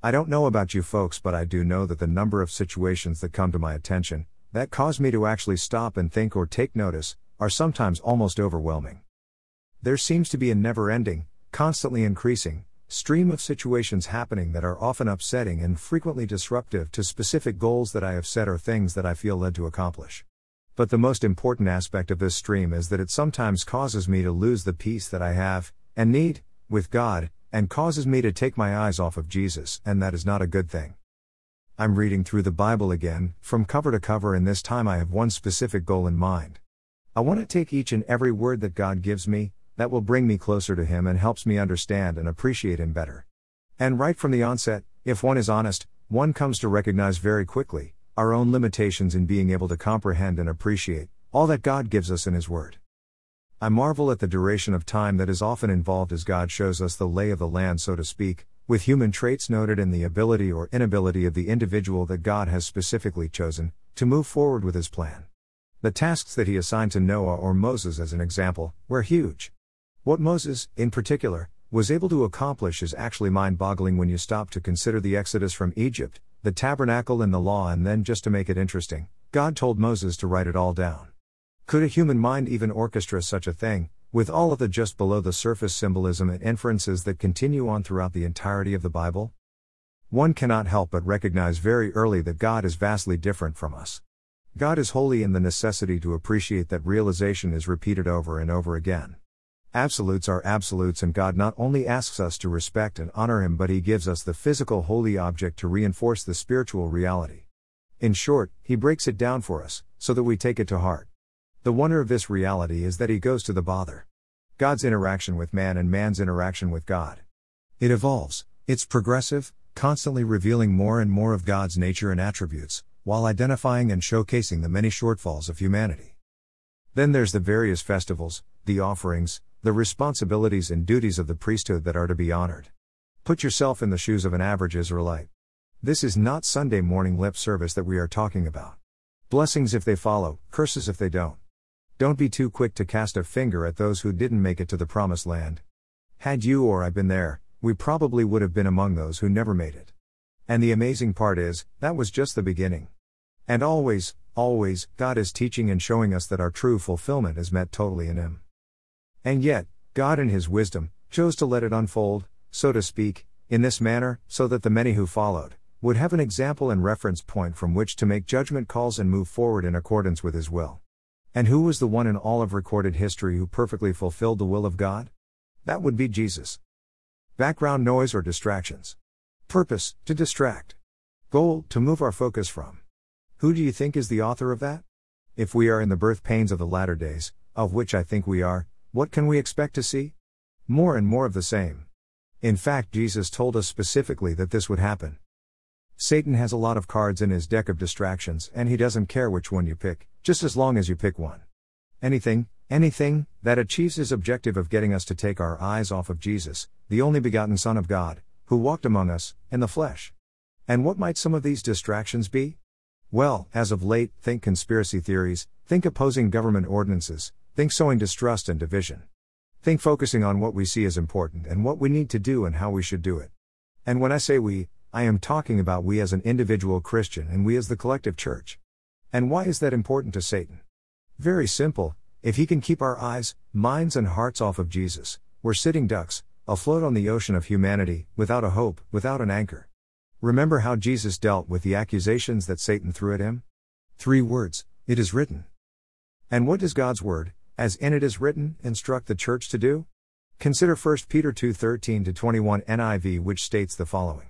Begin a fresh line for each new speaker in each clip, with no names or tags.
I don't know about you folks, but I do know that the number of situations that come to my attention, that cause me to actually stop and think or take notice, are sometimes almost overwhelming. There seems to be a never ending, constantly increasing, stream of situations happening that are often upsetting and frequently disruptive to specific goals that I have set or things that I feel led to accomplish. But the most important aspect of this stream is that it sometimes causes me to lose the peace that I have, and need, with God, and causes me to take my eyes off of Jesus, and that is not a good thing. I'm reading through the Bible again, from cover to cover, and this time I have one specific goal in mind. I want to take each and every word that God gives me, that will bring me closer to Him and helps me understand and appreciate Him better. And right from the onset, if one is honest, one comes to recognize very quickly our own limitations in being able to comprehend and appreciate all that God gives us in His Word. I marvel at the duration of time that is often involved as God shows us the lay of the land, so to speak, with human traits noted in the ability or inability of the individual that God has specifically chosen to move forward with His plan. The tasks that He assigned to Noah or Moses, as an example, were huge. What Moses, in particular, was able to accomplish is actually mind boggling when you stop to consider the exodus from Egypt, the tabernacle and the law, and then just to make it interesting, God told Moses to write it all down. Could a human mind even orchestrate such a thing, with all of the just below the surface symbolism and inferences that continue on throughout the entirety of the Bible? One cannot help but recognize very early that God is vastly different from us. God is holy, and the necessity to appreciate that realization is repeated over and over again. Absolutes are absolutes, and God not only asks us to respect and honor Him, but He gives us the physical holy object to reinforce the spiritual reality. In short, He breaks it down for us, so that we take it to heart. The wonder of this reality is that He goes to the bother. God's interaction with man and man's interaction with God. It evolves, it's progressive, constantly revealing more and more of God's nature and attributes, while identifying and showcasing the many shortfalls of humanity. Then there's the various festivals, the offerings, the responsibilities and duties of the priesthood that are to be honored. Put yourself in the shoes of an average Israelite. This is not Sunday morning lip service that we are talking about. Blessings if they follow, curses if they don't. Don't be too quick to cast a finger at those who didn't make it to the promised land. Had you or I been there, we probably would have been among those who never made it. And the amazing part is, that was just the beginning. And always, always, God is teaching and showing us that our true fulfillment is met totally in Him. And yet, God in His wisdom, chose to let it unfold, so to speak, in this manner, so that the many who followed, would have an example and reference point from which to make judgment calls and move forward in accordance with His will. And who was the one in all of recorded history who perfectly fulfilled the will of God? That would be Jesus. Background noise or distractions. Purpose, to distract. Goal, to move our focus from. Who do you think is the author of that? If we are in the birth pains of the latter days, of which I think we are, what can we expect to see? More and more of the same. In fact, Jesus told us specifically that this would happen. Satan has a lot of cards in his deck of distractions, and he doesn't care which one you pick, just as long as you pick one. Anything, anything, that achieves his objective of getting us to take our eyes off of Jesus, the only begotten Son of God, who walked among us, in the flesh. And what might some of these distractions be? Well, as of late, think conspiracy theories, think opposing government ordinances, Think sowing distrust and division. Think focusing on what we see as important and what we need to do and how we should do it. And when I say we, I am talking about we as an individual Christian and we as the collective church. And why is that important to Satan? Very simple if he can keep our eyes, minds, and hearts off of Jesus, we're sitting ducks, afloat on the ocean of humanity, without a hope, without an anchor. Remember how Jesus dealt with the accusations that Satan threw at him? Three words it is written. And what does God's word, as in it is written, instruct the church to do? Consider 1 Peter 2:13 to 21 NIV which states the following.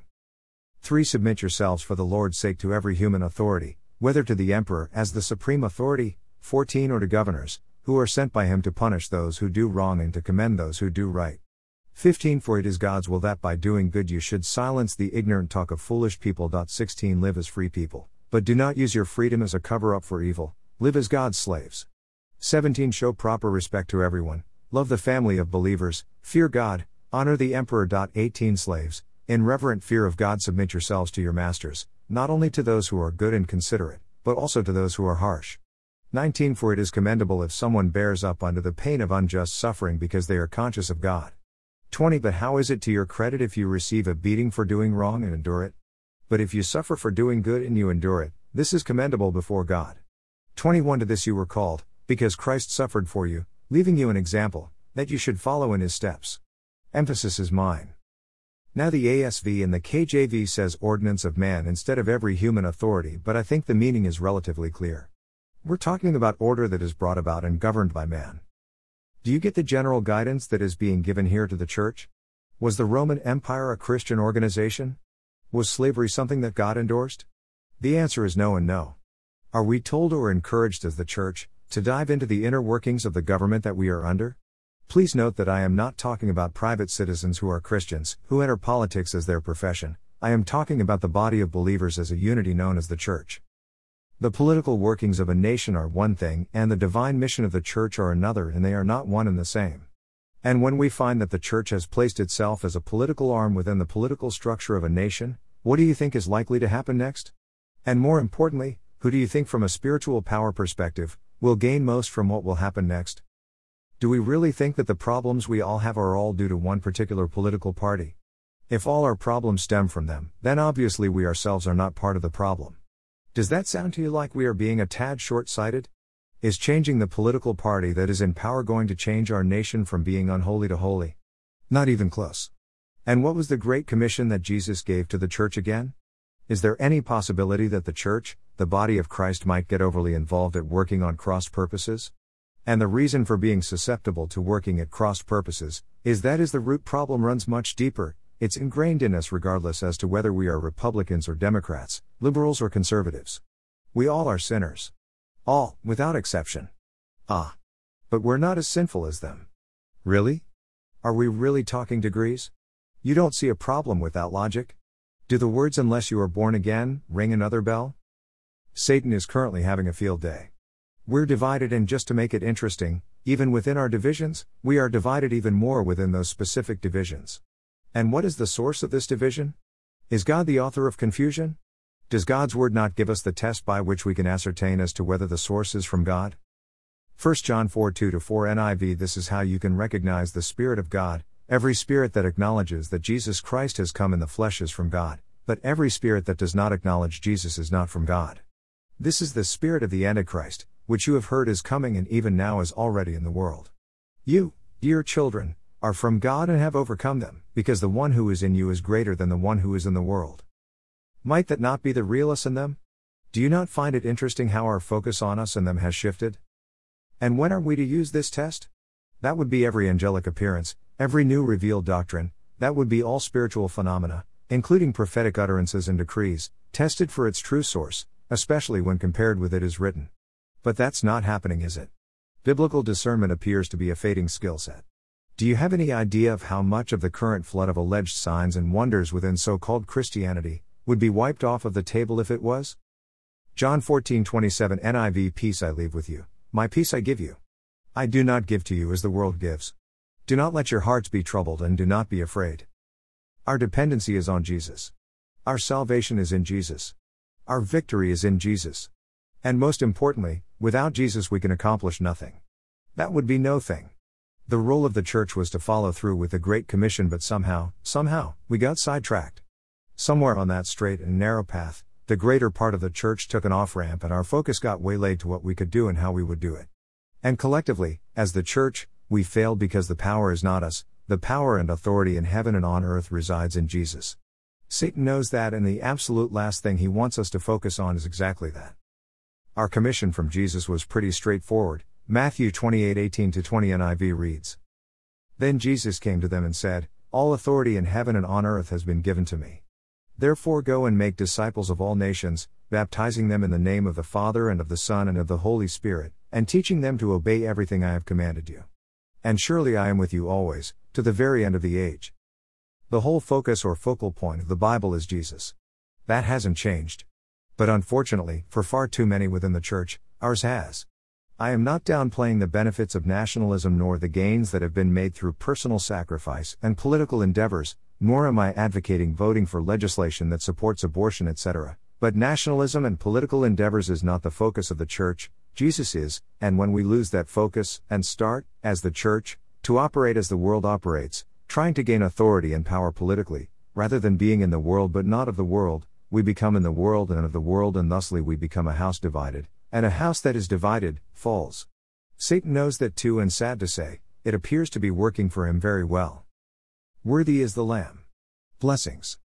3 Submit yourselves for the Lord's sake to every human authority, whether to the emperor as the supreme authority, 14 or to governors, who are sent by him to punish those who do wrong and to commend those who do right. 15 For it is God's will that by doing good you should silence the ignorant talk of foolish people. 16 Live as free people, but do not use your freedom as a cover up for evil, live as God's slaves. 17 Show proper respect to everyone, love the family of believers, fear God, honor the emperor. 18 Slaves, in reverent fear of God, submit yourselves to your masters, not only to those who are good and considerate, but also to those who are harsh. 19 For it is commendable if someone bears up under the pain of unjust suffering because they are conscious of God. 20 But how is it to your credit if you receive a beating for doing wrong and endure it? But if you suffer for doing good and you endure it, this is commendable before God. 21 To this you were called, because Christ suffered for you, leaving you an example, that you should follow in his steps. Emphasis is mine. Now the ASV and the KJV says ordinance of man instead of every human authority, but I think the meaning is relatively clear. We're talking about order that is brought about and governed by man. Do you get the general guidance that is being given here to the church? Was the Roman Empire a Christian organization? Was slavery something that God endorsed? The answer is no and no. Are we told or encouraged as the church to dive into the inner workings of the government that we are under? Please note that I am not talking about private citizens who are Christians, who enter politics as their profession. I am talking about the body of believers as a unity known as the church. The political workings of a nation are one thing, and the divine mission of the church are another, and they are not one and the same. And when we find that the church has placed itself as a political arm within the political structure of a nation, what do you think is likely to happen next? And more importantly, who do you think, from a spiritual power perspective, will gain most from what will happen next? Do we really think that the problems we all have are all due to one particular political party? If all our problems stem from them, then obviously we ourselves are not part of the problem. Does that sound to you like we are being a tad short sighted? Is changing the political party that is in power going to change our nation from being unholy to holy? Not even close. And what was the Great Commission that Jesus gave to the church again? Is there any possibility that the church, the body of Christ, might get overly involved at working on cross purposes? And the reason for being susceptible to working at cross purposes is that is the root problem runs much deeper, it's ingrained in us regardless as to whether we are Republicans or Democrats, liberals or conservatives. We all are sinners. All, without exception. Ah. But we're not as sinful as them. Really? Are we really talking degrees? You don't see a problem with that logic? Do the words unless you are born again ring another bell? Satan is currently having a field day. We're divided, and just to make it interesting, even within our divisions, we are divided even more within those specific divisions. And what is the source of this division? Is God the author of confusion? Does God's word not give us the test by which we can ascertain as to whether the source is from God? 1 John 4 2 4 NIV This is how you can recognize the Spirit of God. Every spirit that acknowledges that Jesus Christ has come in the flesh is from God, but every spirit that does not acknowledge Jesus is not from God. This is the spirit of the Antichrist, which you have heard is coming and even now is already in the world. You, dear children, are from God and have overcome them, because the one who is in you is greater than the one who is in the world. Might that not be the real us in them? Do you not find it interesting how our focus on us and them has shifted? And when are we to use this test? That would be every angelic appearance, every new revealed doctrine, that would be all spiritual phenomena, including prophetic utterances and decrees, tested for its true source, especially when compared with it is written. But that's not happening, is it? Biblical discernment appears to be a fading skill set. Do you have any idea of how much of the current flood of alleged signs and wonders within so called Christianity would be wiped off of the table if it was? John 14:27 NIV Peace I leave with you, my peace I give you. I do not give to you as the world gives. Do not let your hearts be troubled and do not be afraid. Our dependency is on Jesus. Our salvation is in Jesus. Our victory is in Jesus. And most importantly, without Jesus we can accomplish nothing. That would be no thing. The role of the church was to follow through with the Great Commission, but somehow, somehow, we got sidetracked. Somewhere on that straight and narrow path, the greater part of the church took an off ramp and our focus got waylaid to what we could do and how we would do it. And collectively, as the church, we failed because the power is not us, the power and authority in heaven and on earth resides in Jesus. Satan knows that, and the absolute last thing he wants us to focus on is exactly that. Our commission from Jesus was pretty straightforward Matthew 28 18 20 NIV reads. Then Jesus came to them and said, All authority in heaven and on earth has been given to me. Therefore go and make disciples of all nations, baptizing them in the name of the Father and of the Son and of the Holy Spirit, and teaching them to obey everything I have commanded you. And surely I am with you always, to the very end of the age. The whole focus or focal point of the Bible is Jesus. That hasn't changed. But unfortunately, for far too many within the church, ours has. I am not downplaying the benefits of nationalism nor the gains that have been made through personal sacrifice and political endeavors, nor am I advocating voting for legislation that supports abortion, etc. But nationalism and political endeavors is not the focus of the church, Jesus is, and when we lose that focus and start, as the church, to operate as the world operates, trying to gain authority and power politically, rather than being in the world but not of the world, we become in the world and of the world, and thusly we become a house divided, and a house that is divided falls. Satan knows that too, and sad to say, it appears to be working for him very well. Worthy is the Lamb. Blessings.